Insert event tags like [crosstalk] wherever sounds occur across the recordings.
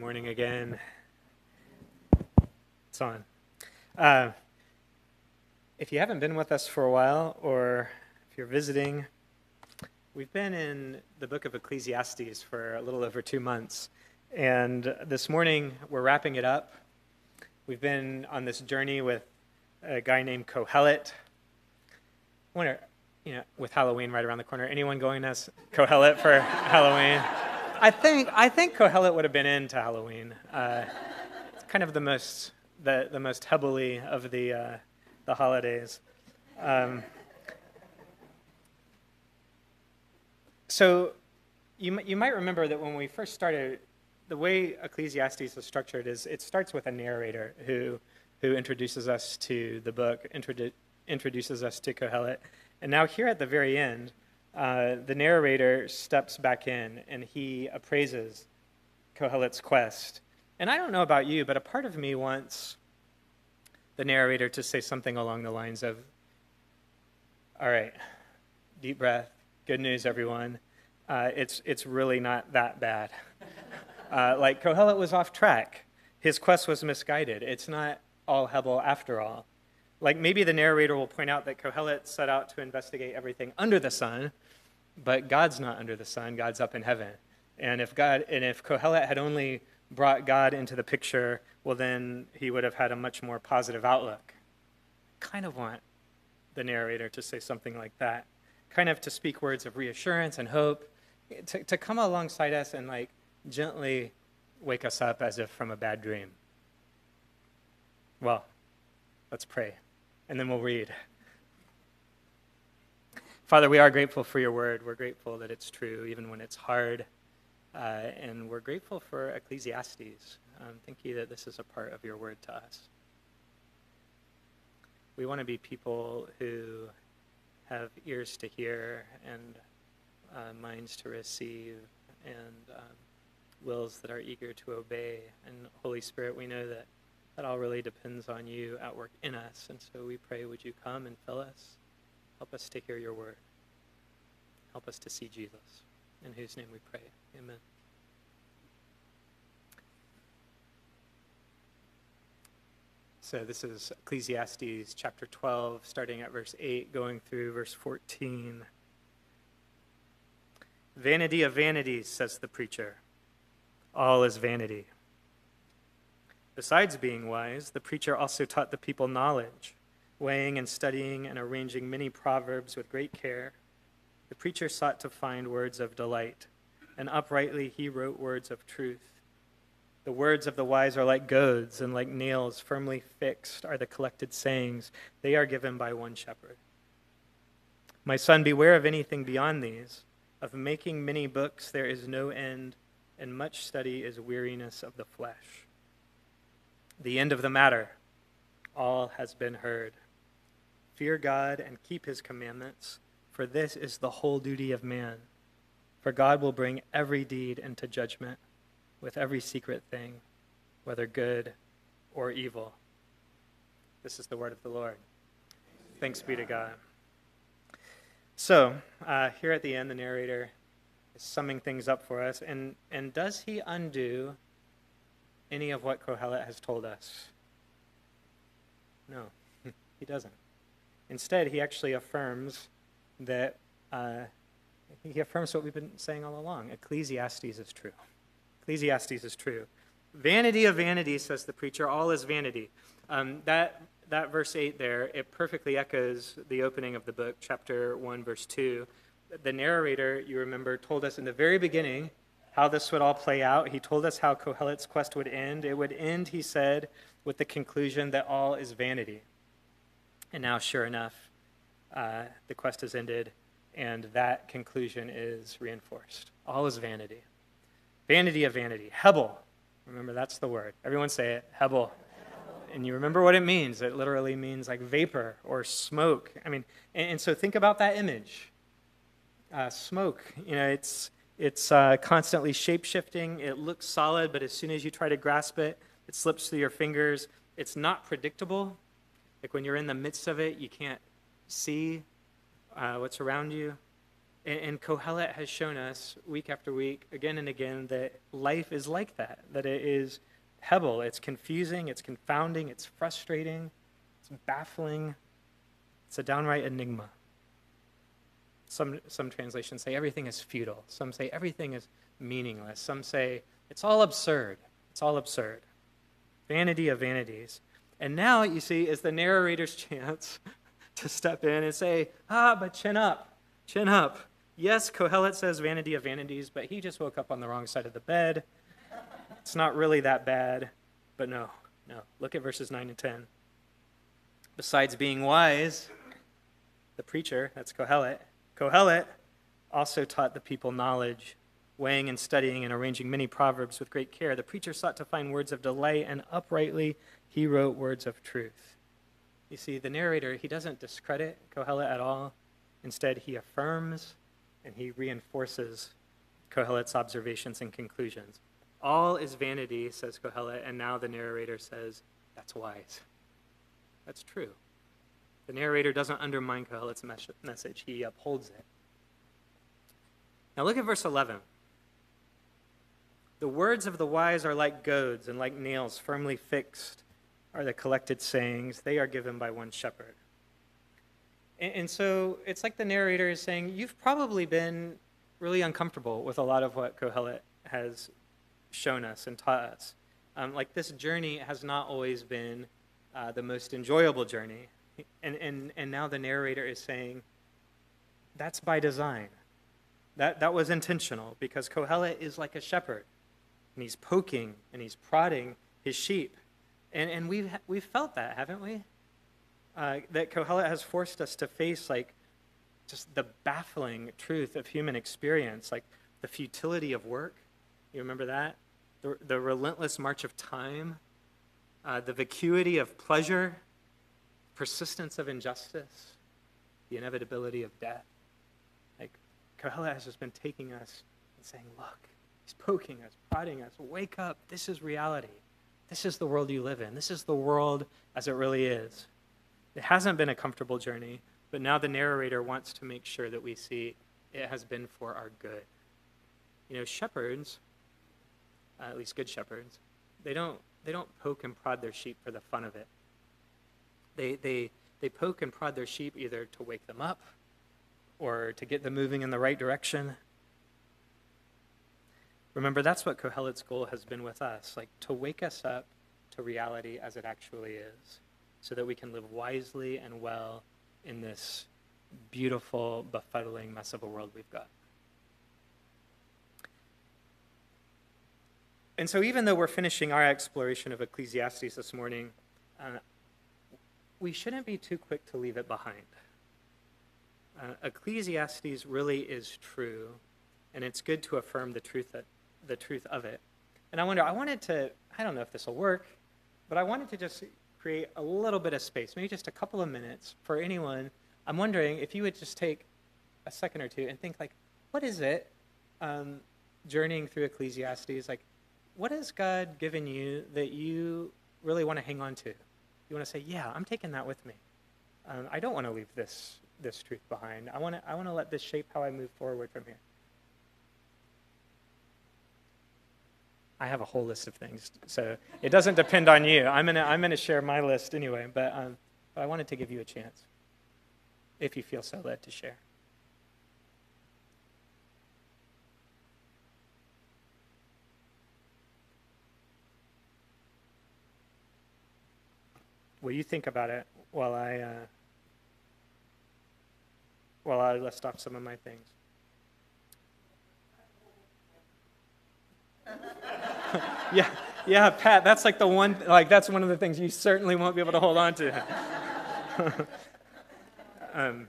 morning again. It's on. Uh, if you haven't been with us for a while, or if you're visiting, we've been in the book of Ecclesiastes for a little over two months. And this morning, we're wrapping it up. We've been on this journey with a guy named Kohelet. I wonder, you know, with Halloween right around the corner, anyone going as Kohelet for [laughs] Halloween? I think I think Kohelet would have been into Halloween. Uh, it's kind of the most the, the most heavily of the uh, the holidays. Um, so you you might remember that when we first started, the way Ecclesiastes is structured is it starts with a narrator who who introduces us to the book, introdu- introduces us to Kohelet, and now here at the very end uh, the narrator steps back in and he appraises Kohelet's quest. And I don't know about you, but a part of me wants the narrator to say something along the lines of, All right, deep breath, good news, everyone. Uh, it's, it's really not that bad. [laughs] Uh, like, Kohelet was off track. His quest was misguided. It's not all Hebel after all. Like maybe the narrator will point out that Kohelet set out to investigate everything under the sun, but God's not under the sun, God's up in heaven. And if God and if Kohelet had only brought God into the picture, well then he would have had a much more positive outlook. Kind of want the narrator to say something like that. Kind of to speak words of reassurance and hope, to, to come alongside us and like gently wake us up as if from a bad dream. Well, let's pray and then we'll read. Father, we are grateful for your word. We're grateful that it's true, even when it's hard. Uh, and we're grateful for Ecclesiastes. Um, thank you that this is a part of your word to us. We want to be people who have ears to hear and uh, minds to receive and um, wills that are eager to obey. And Holy Spirit, we know that that all really depends on you at work in us. And so we pray, would you come and fill us? Help us to hear your word. Help us to see Jesus. In whose name we pray. Amen. So this is Ecclesiastes chapter 12, starting at verse 8, going through verse 14. Vanity of vanities, says the preacher. All is vanity. Besides being wise, the preacher also taught the people knowledge, weighing and studying and arranging many proverbs with great care. The preacher sought to find words of delight, and uprightly he wrote words of truth. The words of the wise are like goads, and like nails firmly fixed are the collected sayings. They are given by one shepherd. My son, beware of anything beyond these. Of making many books there is no end, and much study is weariness of the flesh the end of the matter. All has been heard. Fear God and keep his commandments, for this is the whole duty of man. For God will bring every deed into judgment with every secret thing, whether good or evil. This is the word of the Lord. Thanks be to God. So, uh, here at the end, the narrator is summing things up for us. And, and does he undo any of what Kohelet has told us? No, [laughs] he doesn't. Instead, he actually affirms that uh, he affirms what we've been saying all along. Ecclesiastes is true. Ecclesiastes is true. Vanity of vanity, says the preacher, all is vanity. Um, that, that verse 8 there, it perfectly echoes the opening of the book, chapter 1, verse 2. The narrator, you remember, told us in the very beginning how this would all play out. He told us how Kohelet's quest would end. It would end, he said, with the conclusion that all is vanity. And now, sure enough, uh, the quest has ended, and that conclusion is reinforced. All is vanity. Vanity of vanity. Hebel. Remember, that's the word. Everyone say it. Hebel. And you remember what it means. It literally means like vapor or smoke. I mean, and, and so think about that image. Uh, smoke, you know, it's it's uh, constantly shape shifting. It looks solid, but as soon as you try to grasp it, it slips through your fingers. It's not predictable. Like when you're in the midst of it, you can't see uh, what's around you. And, and Kohelet has shown us week after week, again and again, that life is like that, that it is Hebel. It's confusing, it's confounding, it's frustrating, it's baffling, it's a downright enigma. Some, some translations say everything is futile. Some say everything is meaningless. Some say it's all absurd. It's all absurd. Vanity of vanities. And now, you see, is the narrator's [laughs] chance to step in and say, ah, but chin up, chin up. Yes, Kohelet says vanity of vanities, but he just woke up on the wrong side of the bed. It's not really that bad, but no, no. Look at verses 9 and 10. Besides being wise, the preacher, that's Kohelet, Kohelet also taught the people knowledge, weighing and studying and arranging many proverbs with great care. The preacher sought to find words of delight, and uprightly he wrote words of truth. You see, the narrator, he doesn't discredit Kohelet at all. Instead, he affirms and he reinforces Kohelet's observations and conclusions. All is vanity, says Kohelet, and now the narrator says, that's wise. That's true. The narrator doesn't undermine Kohelet's message, he upholds it. Now look at verse 11. The words of the wise are like goads, and like nails firmly fixed are the collected sayings. They are given by one shepherd. And, and so it's like the narrator is saying, You've probably been really uncomfortable with a lot of what Kohelet has shown us and taught us. Um, like this journey has not always been uh, the most enjoyable journey. And, and, and now the narrator is saying, that's by design. That, that was intentional because Kohelet is like a shepherd. And he's poking and he's prodding his sheep. And, and we've, we've felt that, haven't we? Uh, that Kohelet has forced us to face like just the baffling truth of human experience, like the futility of work. You remember that? The, the relentless march of time, uh, the vacuity of pleasure, persistence of injustice, the inevitability of death. Like Kohelet has just been taking us and saying, Look, he's poking us, prodding us, wake up. This is reality. This is the world you live in. This is the world as it really is. It hasn't been a comfortable journey, but now the narrator wants to make sure that we see it has been for our good. You know, shepherds, uh, at least good shepherds, they don't, they don't poke and prod their sheep for the fun of it. They, they, they poke and prod their sheep either to wake them up or to get them moving in the right direction. Remember, that's what Kohelet's goal has been with us, like to wake us up to reality as it actually is so that we can live wisely and well in this beautiful, befuddling mess of a world we've got. And so, even though we're finishing our exploration of Ecclesiastes this morning, uh, we shouldn't be too quick to leave it behind. Uh, Ecclesiastes really is true, and it's good to affirm the truth, that, the truth of it. And I wonder, I wanted to, I don't know if this will work, but I wanted to just create a little bit of space, maybe just a couple of minutes for anyone. I'm wondering if you would just take a second or two and think like, what is it, um, journeying through Ecclesiastes, like, what has God given you that you really want to hang on to? You want to say, yeah, I'm taking that with me. Um, I don't want to leave this this truth behind. I want to I want to let this shape how I move forward from here. I have a whole list of things, so it doesn't depend on you. I'm gonna I'm gonna share my list anyway, but um, but I wanted to give you a chance, if you feel so led to share. Will you think about it while I uh, while I list off some of my things? [laughs] yeah, yeah, Pat, that's like the one, like, that's one of the things you certainly won't be able to hold on to. [laughs] um,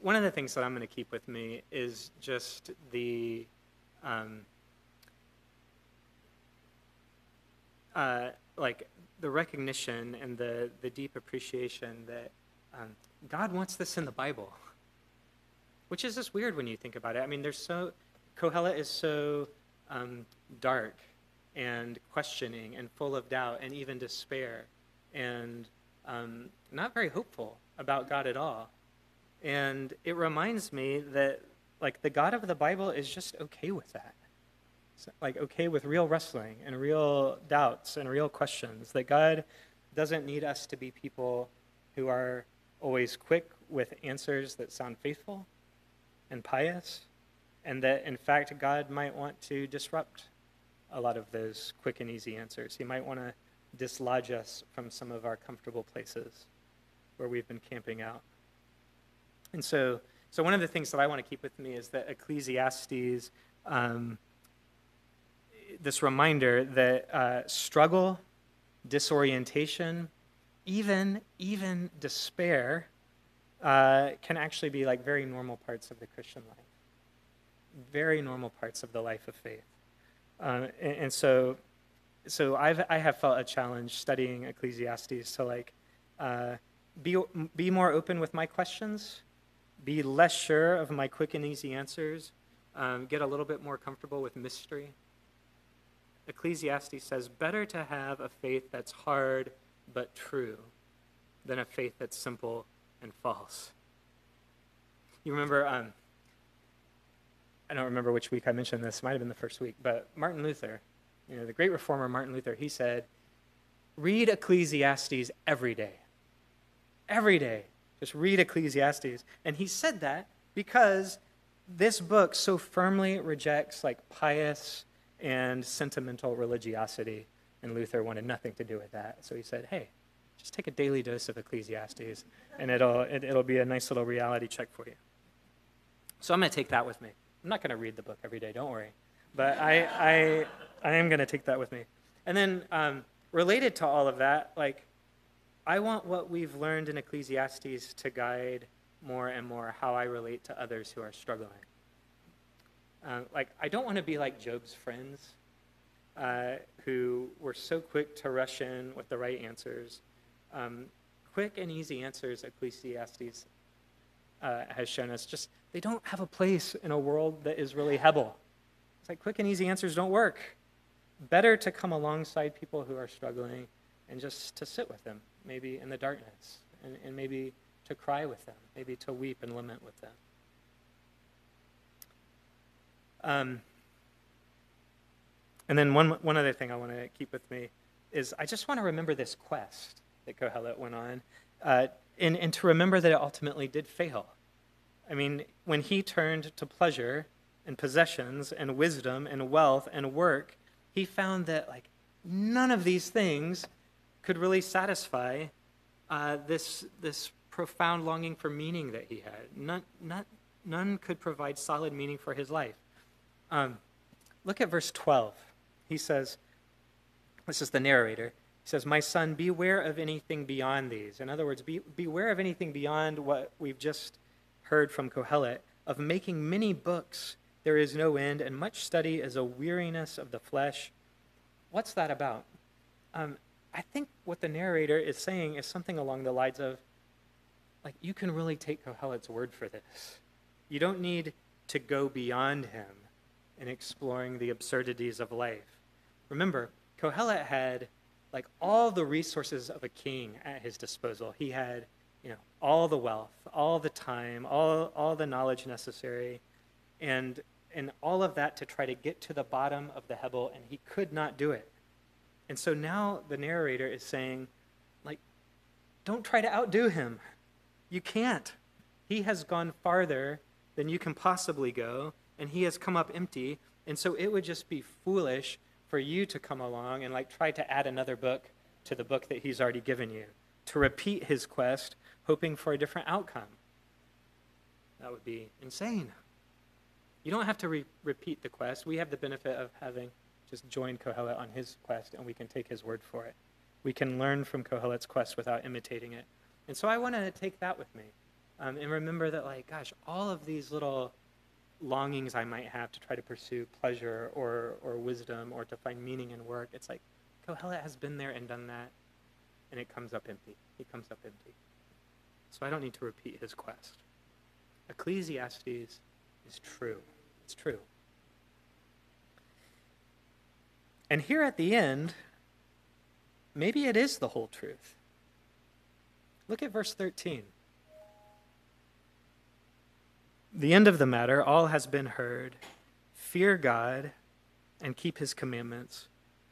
one of the things that I'm going to keep with me is just the, um, uh, like, the recognition and the, the deep appreciation that um, God wants this in the Bible which is just weird when you think about it. I mean, there's so Kohelet is so um, dark and questioning and full of doubt and even despair and um, not very hopeful about God at all. And it reminds me that, like, the God of the Bible is just okay with that. Like, okay with real wrestling and real doubts and real questions. That God doesn't need us to be people who are always quick with answers that sound faithful and pious, and that, in fact, God might want to disrupt a lot of those quick and easy answers. He might want to dislodge us from some of our comfortable places where we've been camping out. And so, so one of the things that I want to keep with me is that Ecclesiastes, um, this reminder that uh, struggle, disorientation, even even despair, uh, can actually be like very normal parts of the Christian life, very normal parts of the life of faith. Uh, and, and, so, so I've I have felt a challenge studying Ecclesiastes to like uh, be be more open with my questions be less sure of my quick and easy answers, um, get a little bit more comfortable with mystery. Ecclesiastes says, better to have a faith that's hard but true than a faith that's simple and false. You remember, um, I don't remember which week I mentioned this, might have been the first week, but Martin Luther, you know, the great reformer Martin Luther, he said, read Ecclesiastes every day. Every day. Just read Ecclesiastes. And he said that because this book so firmly rejects like pious and sentimental religiosity, and Luther wanted nothing to do with that. So he said, hey, just take a daily dose of Ecclesiastes, and it'll, it, will it will be a nice little reality check for you. So I'm going to take that with me. I'm not going to read the book every day, don't worry. But I, I, I am going to take that with me. And then um, related to all of that, like I want what we've learned in Ecclesiastes to guide more and more how I relate to others who are struggling. Uh, like, I don't want to be like Job's friends uh, who were so quick to rush in with the right answers. Um, quick and easy answers, Ecclesiastes uh, has shown us, just they don't have a place in a world that is really Hebel. It's like quick and easy answers don't work. Better to come alongside people who are struggling and just to sit with them maybe in the darkness, and, and maybe to cry with them, maybe to weep and lament with them. Um, and then one, one other thing I want to keep with me is I just want to remember this quest that Kohelet went on, uh, and, and to remember that it ultimately did fail. I mean, when he turned to pleasure and possessions and wisdom and wealth and work, he found that like none of these things could really satisfy uh, this, this profound longing for meaning that he had. None, not, none could provide solid meaning for his life. Um, look at verse 12. He says, This is the narrator. He says, My son, beware of anything beyond these. In other words, be, beware of anything beyond what we've just heard from Kohelet of making many books. There is no end, and much study is a weariness of the flesh. What's that about? Um, I think what the narrator is saying is something along the lines of, like, you can really take Kohelet's word for this. You don't need to go beyond him in exploring the absurdities of life. Remember, Kohelet had like all the resources of a king at his disposal. He had, you know, all the wealth, all the time, all, all the knowledge necessary, and and all of that to try to get to the bottom of the Hebel, and he could not do it. And so now the narrator is saying, like, don't try to outdo him. You can't. He has gone farther than you can possibly go, and he has come up empty. And so it would just be foolish for you to come along and like try to add another book to the book that he's already given you, to repeat his quest, hoping for a different outcome. That would be insane. You don't have to re- repeat the quest. We have the benefit of having just joined Kohelet on his quest and we can take his word for it. We can learn from Kohelet's quest without imitating it. And so I want to take that with me um, and remember that, like, gosh, all of these little longings I might have to try to pursue pleasure or, or wisdom or to find meaning in work, it's like Kohelet has been there and done that, and it comes up empty. He comes up empty. So I don't need to repeat his quest. Ecclesiastes is true. It's true. And here at the end, maybe it is the whole truth. Look at verse 13. The end of the matter, all has been heard. Fear God and keep his commandments,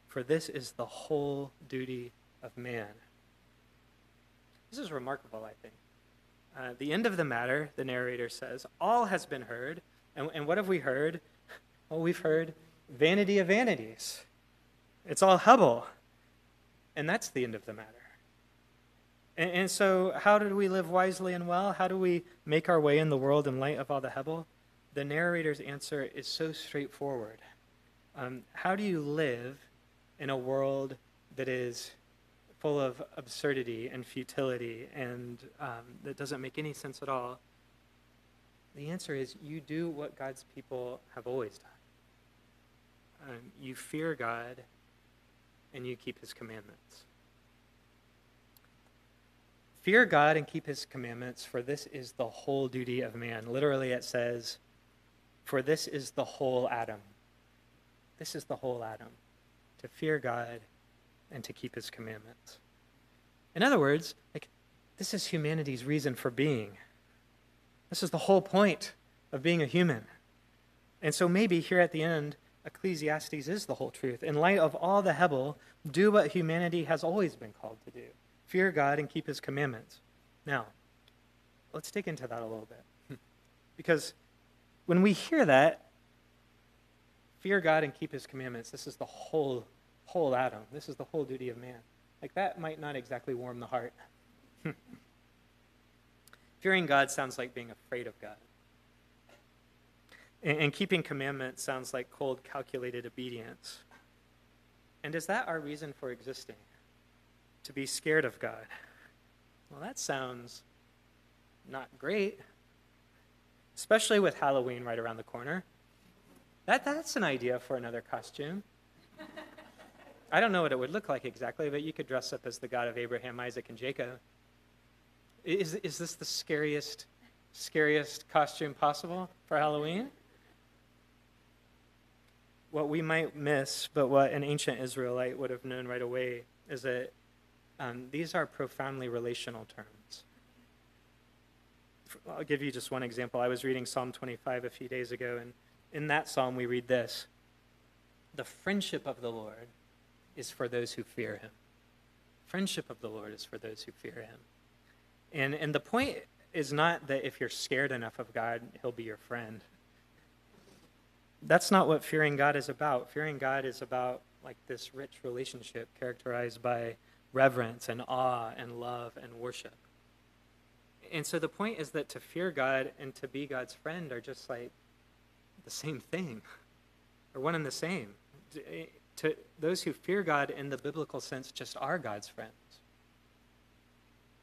for this is the whole duty of man. This is remarkable, I think. Uh, the end of the matter, the narrator says, all has been heard. And, and what have we heard? Well, we've heard vanity of vanities. It's all Hebel. And that's the end of the matter. And, and so, how do we live wisely and well? How do we make our way in the world in light of all the Hebel? The narrator's answer is so straightforward. Um, how do you live in a world that is full of absurdity and futility and um, that doesn't make any sense at all? The answer is you do what God's people have always done. Um, you fear God and you keep his commandments. Fear God and keep his commandments, for this is the whole duty of man. Literally, it says, For this is the whole Adam. This is the whole Adam to fear God and to keep his commandments. In other words, like, this is humanity's reason for being. This is the whole point of being a human. And so maybe here at the end, Ecclesiastes is the whole truth. In light of all the Hebel, do what humanity has always been called to do fear God and keep his commandments. Now, let's dig into that a little bit. [laughs] because when we hear that, fear God and keep his commandments, this is the whole, whole Adam. This is the whole duty of man. Like that might not exactly warm the heart. [laughs] Fearing God sounds like being afraid of God. And, and keeping commandments sounds like cold, calculated obedience. And is that our reason for existing? To be scared of God. Well, that sounds not great, especially with Halloween right around the corner. That, that's an idea for another costume. I don't know what it would look like exactly, but you could dress up as the God of Abraham, Isaac, and Jacob. Is, is this the scariest, scariest costume possible for Halloween? What we might miss, but what an ancient Israelite would have known right away, is that um, these are profoundly relational terms. I'll give you just one example. I was reading Psalm 25 a few days ago, and in that psalm we read this The friendship of the Lord is for those who fear him. Friendship of the Lord is for those who fear him. And, and the point is not that if you're scared enough of God, he'll be your friend. That's not what fearing God is about. Fearing God is about like this rich relationship characterized by reverence and awe and love and worship. And so the point is that to fear God and to be God's friend are just like the same thing, [laughs] or one and the same. Eh, to those who fear God in the biblical sense just are God's friends.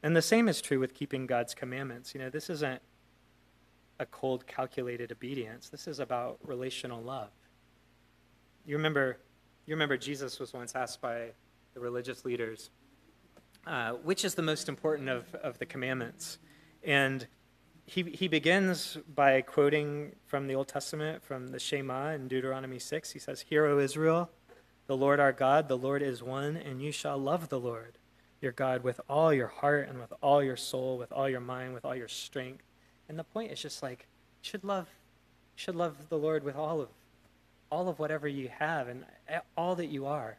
And the same is true with keeping God's commandments. You know, this isn't a cold, calculated obedience. This is about relational love. You remember, you remember Jesus was once asked by the religious leaders, uh, which is the most important of, of the commandments? And he, he begins by quoting from the Old Testament, from the Shema in Deuteronomy 6. He says, Hear, O Israel, the Lord our God, the Lord is one, and you shall love the Lord your God with all your heart and with all your soul, with all your mind, with all your strength. And the point is just like, you should love, you should love the Lord with all of, all of whatever you have and all that you are.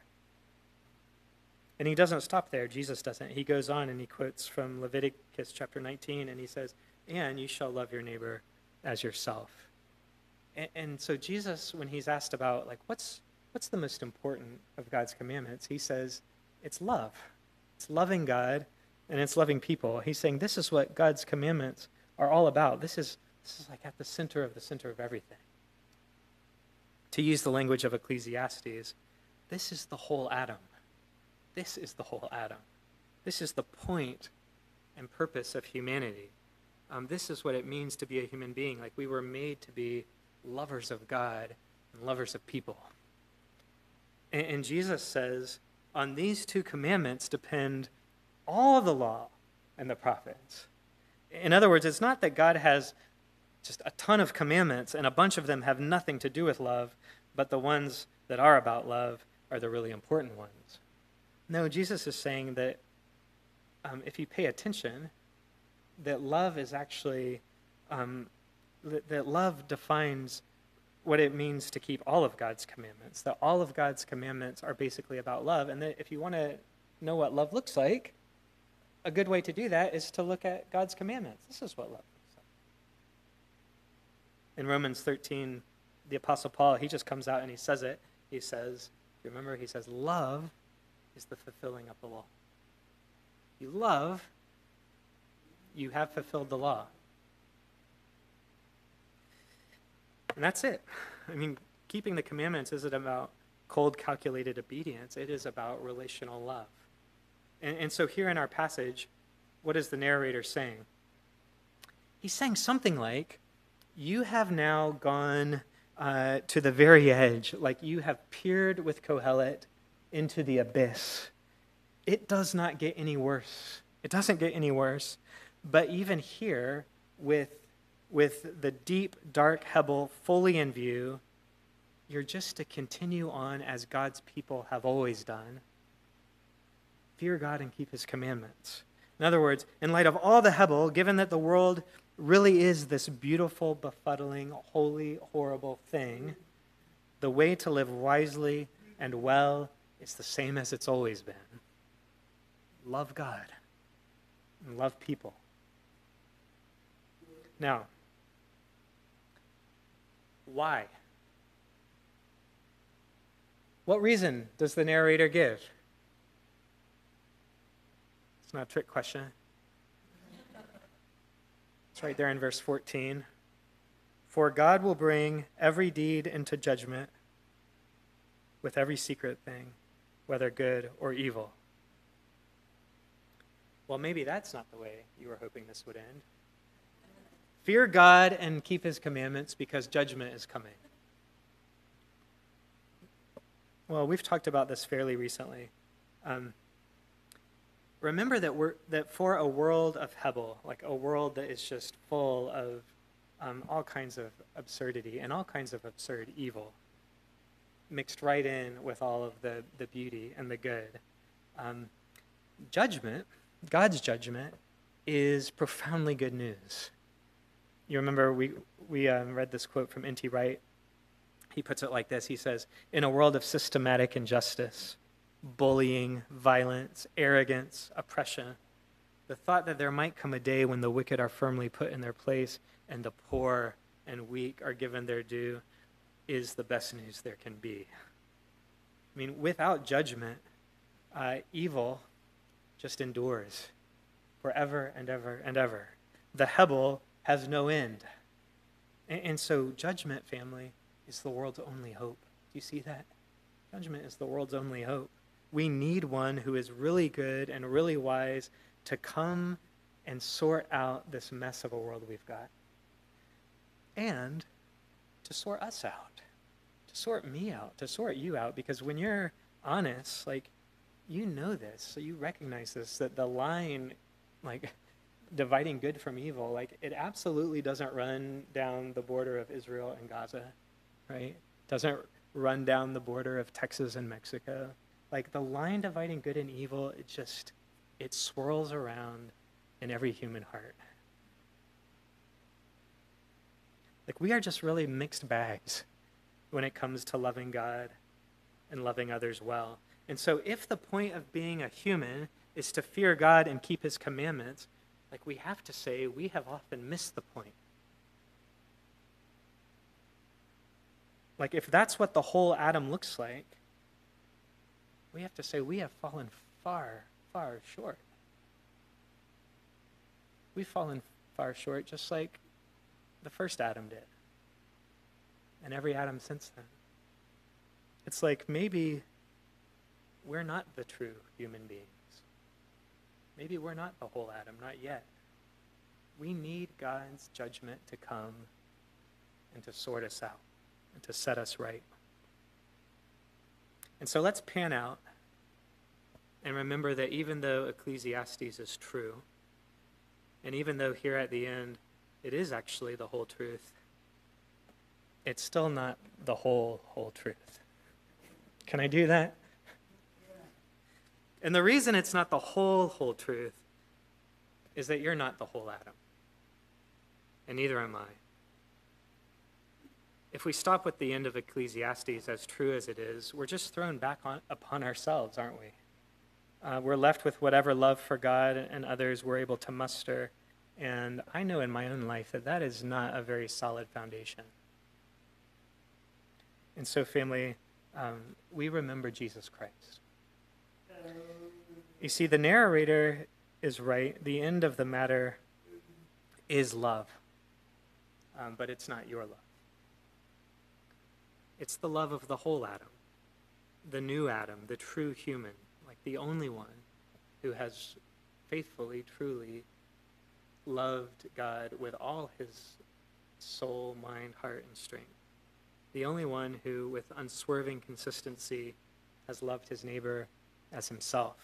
And he doesn't stop there. Jesus doesn't. He goes on and he quotes from Leviticus chapter 19, and he says, And you shall love your neighbor as yourself. And, and so Jesus, when he's asked about, like, what's, what's the most important of God's commandments, he says, It's love. It's loving God and it's loving people. He's saying this is what God's commandments are all about. This is, this is like at the center of the center of everything. To use the language of Ecclesiastes, this is the whole Adam. This is the whole Adam. This is the point and purpose of humanity. Um, this is what it means to be a human being. Like we were made to be lovers of God and lovers of people. And, and Jesus says, on these two commandments depend all the law and the prophets. In other words, it's not that God has just a ton of commandments and a bunch of them have nothing to do with love, but the ones that are about love are the really important ones. No, Jesus is saying that um, if you pay attention, that love is actually um, that, love defines what it means to keep all of God's commandments. That all of God's commandments are basically about love. And that if you want to know what love looks like, a good way to do that is to look at God's commandments. This is what love looks like. In Romans 13, the Apostle Paul, he just comes out and he says it. He says, remember, he says, love is the fulfilling of the law. You love, you have fulfilled the law. And that's it. I mean, keeping the commandments isn't about cold, calculated obedience, it is about relational love. And, and so here in our passage, what is the narrator saying? He's saying something like, You have now gone uh, to the very edge, like you have peered with Kohelet into the abyss. It does not get any worse. It doesn't get any worse. But even here, with, with the deep, dark Hebel fully in view, you're just to continue on as God's people have always done. Fear God and keep his commandments. In other words, in light of all the Hebel, given that the world really is this beautiful, befuddling, holy, horrible thing, the way to live wisely and well is the same as it's always been love God and love people. Now, why? What reason does the narrator give? It's not a trick question. It's right there in verse 14. For God will bring every deed into judgment with every secret thing, whether good or evil. Well, maybe that's not the way you were hoping this would end. Fear God and keep his commandments because judgment is coming. Well, we've talked about this fairly recently. Um, remember that we're that for a world of Hebel, like a world that is just full of um, all kinds of absurdity and all kinds of absurd evil, mixed right in with all of the the beauty and the good. Um, judgment, God's judgment, is profoundly good news. You remember we we um, read this quote from N.T. Wright. He puts it like this. He says, "In a world of systematic injustice." bullying, violence, arrogance, oppression. The thought that there might come a day when the wicked are firmly put in their place and the poor and weak are given their due is the best news there can be. I mean, without judgment, uh, evil just endures forever and ever and ever. The Hebel has no end. And, and so, judgment, family, is the world's only hope. Do you see that? Judgment is the world's only hope. We need one who is really good and really wise to come and sort out this mess of a world we've got. And to sort us out, to sort me out, to sort you out. Because when you're honest, like, you know this, so you recognize this, that the line, like, [laughs] dividing good from evil, like, it absolutely doesn't run down the border of Israel and Gaza, right? Doesn't run down the border of Texas and Mexico like the line dividing good and evil, it just it swirls around in every human heart. Like we are just really mixed bags when it comes to loving God and loving others well. And so if the point of being a human is to fear God and keep his commandments, like we have to say we have often missed the point. Like if that's what the whole Adam looks like, we have to say we have fallen far, far short. We've fallen far short just like the first Adam did, and every Adam since then. It's like maybe we're not the true human beings. Maybe we're not the whole Adam, not yet. We need God's judgment to come and to sort us out and to set us right. And so let's pan out and remember that even though Ecclesiastes is true, and even though here at the end it is actually the whole truth, it's still not the whole, whole truth. Can I do that? And the reason it's not the whole, whole truth is that you're not the whole Adam. And neither am I. if we stop with the end of Ecclesiastes, as true as it is, we're just thrown back on, upon ourselves, aren't we? Uh, we're left with whatever love for God and others we're able to muster. And I know in my own life that that is not a very solid foundation. And so, family, um, we remember Jesus Christ. You see, the narrator is right. The end of the matter is love, um, but it's not your love. It's the love of the whole Adam, the new Adam, the true human, like the only one who has faithfully, truly loved God with all his soul, mind, heart, and strength. The only one who, with unswerving consistency, has loved his neighbor as himself,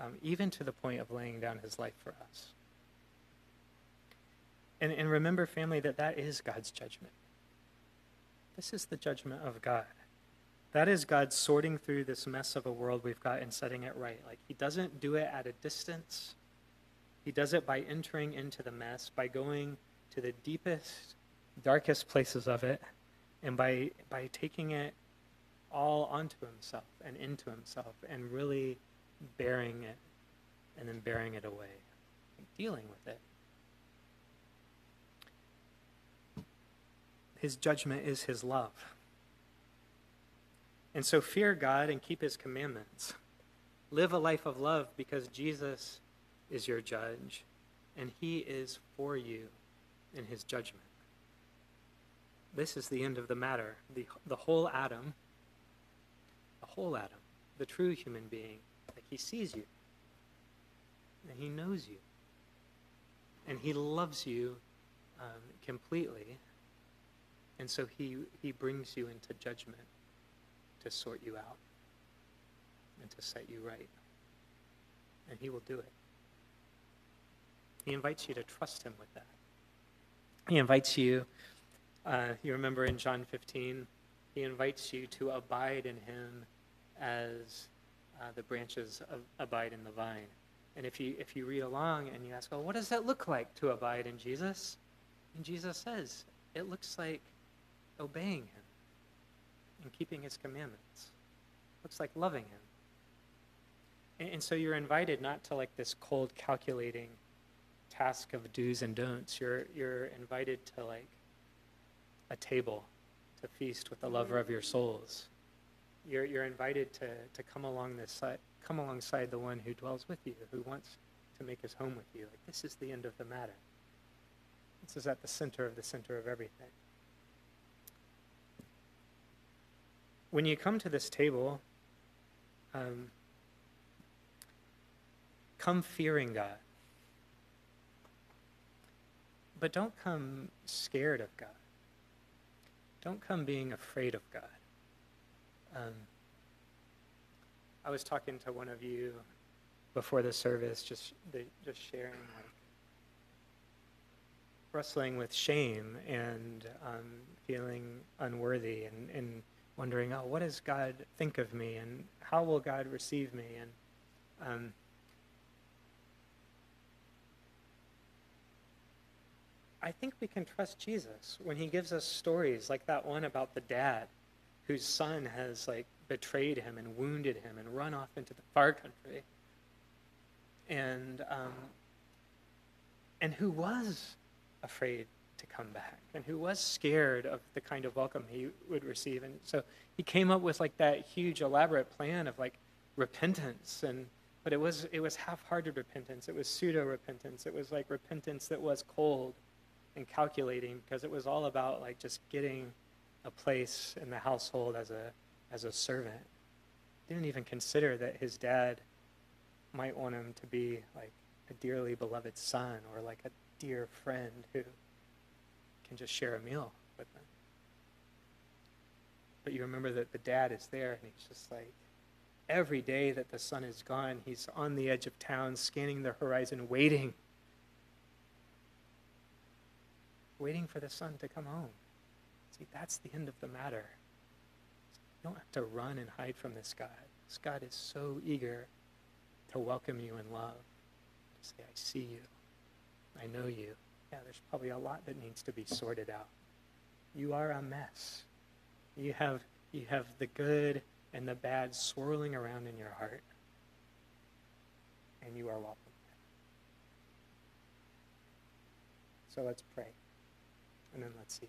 um, even to the point of laying down his life for us. And, and remember, family, that that is God's judgment. This is the judgment of God. That is God sorting through this mess of a world we've got and setting it right. Like, He doesn't do it at a distance, He does it by entering into the mess, by going to the deepest, darkest places of it, and by, by taking it all onto Himself and into Himself and really bearing it and then bearing it away, dealing with it. his judgment is his love. And so fear God and keep his commandments. Live a life of love because Jesus is your judge and he is for you in his judgment. This is the end of the matter. The, the whole Adam, the whole Adam, the true human being, like he sees you and he knows you and he loves you um, completely and so he, he brings you into judgment to sort you out and to set you right. And he will do it. He invites you to trust him with that. He invites you, uh, you remember in John 15, he invites you to abide in him as uh, the branches of, abide in the vine. And if you, if you read along and you ask, well, what does that look like to abide in Jesus? And Jesus says, it looks like obeying him and keeping his commandments. It Looks like loving him. And, and so you're invited not to like this cold calculating task of do's and don'ts. You're you're invited to like a table to feast with the lover of your souls. You're you're invited to to come along this side, come alongside the one who dwells with you, who wants to make his home with you. Like this is the end of the matter. This is at the center of the center of everything. when you come to this table, um, come fearing God. But don't come scared of God. Don't come being afraid of God. Um, I was talking to one of you before the service, just the, just sharing, like wrestling with shame and um, feeling unworthy and, and wondering, oh, what does God think of me, and how will God receive me, and um, I think we can trust Jesus when he gives us stories like that one about the dad whose son has like betrayed him and wounded him and run off into the far country and um, and who was afraid to come back and who was scared of the kind of welcome he would receive. And so he came up with like that huge elaborate plan of like repentance and but it was it was half-hearted repentance. It was pseudo repentance. It was like repentance that was cold and calculating because it was all about like just getting a place in the household as a as a servant. Didn't even consider that his dad might want him to be like a dearly beloved son or like a dear friend who can just share a meal with them. But you remember that the dad is there, and he's just like, every day that the son is gone, he's on the edge of town, scanning the horizon, waiting. Waiting for the son to come home. See, that's the end of the matter. You don't have to run and hide from this God. This God is so eager to welcome you in love, to say, I see you, I know you, yeah, there's probably a lot that needs to be sorted out. You are a mess. You have, you have the good and the bad swirling around in your heart. And you are welcome. So let's pray. And then let's see.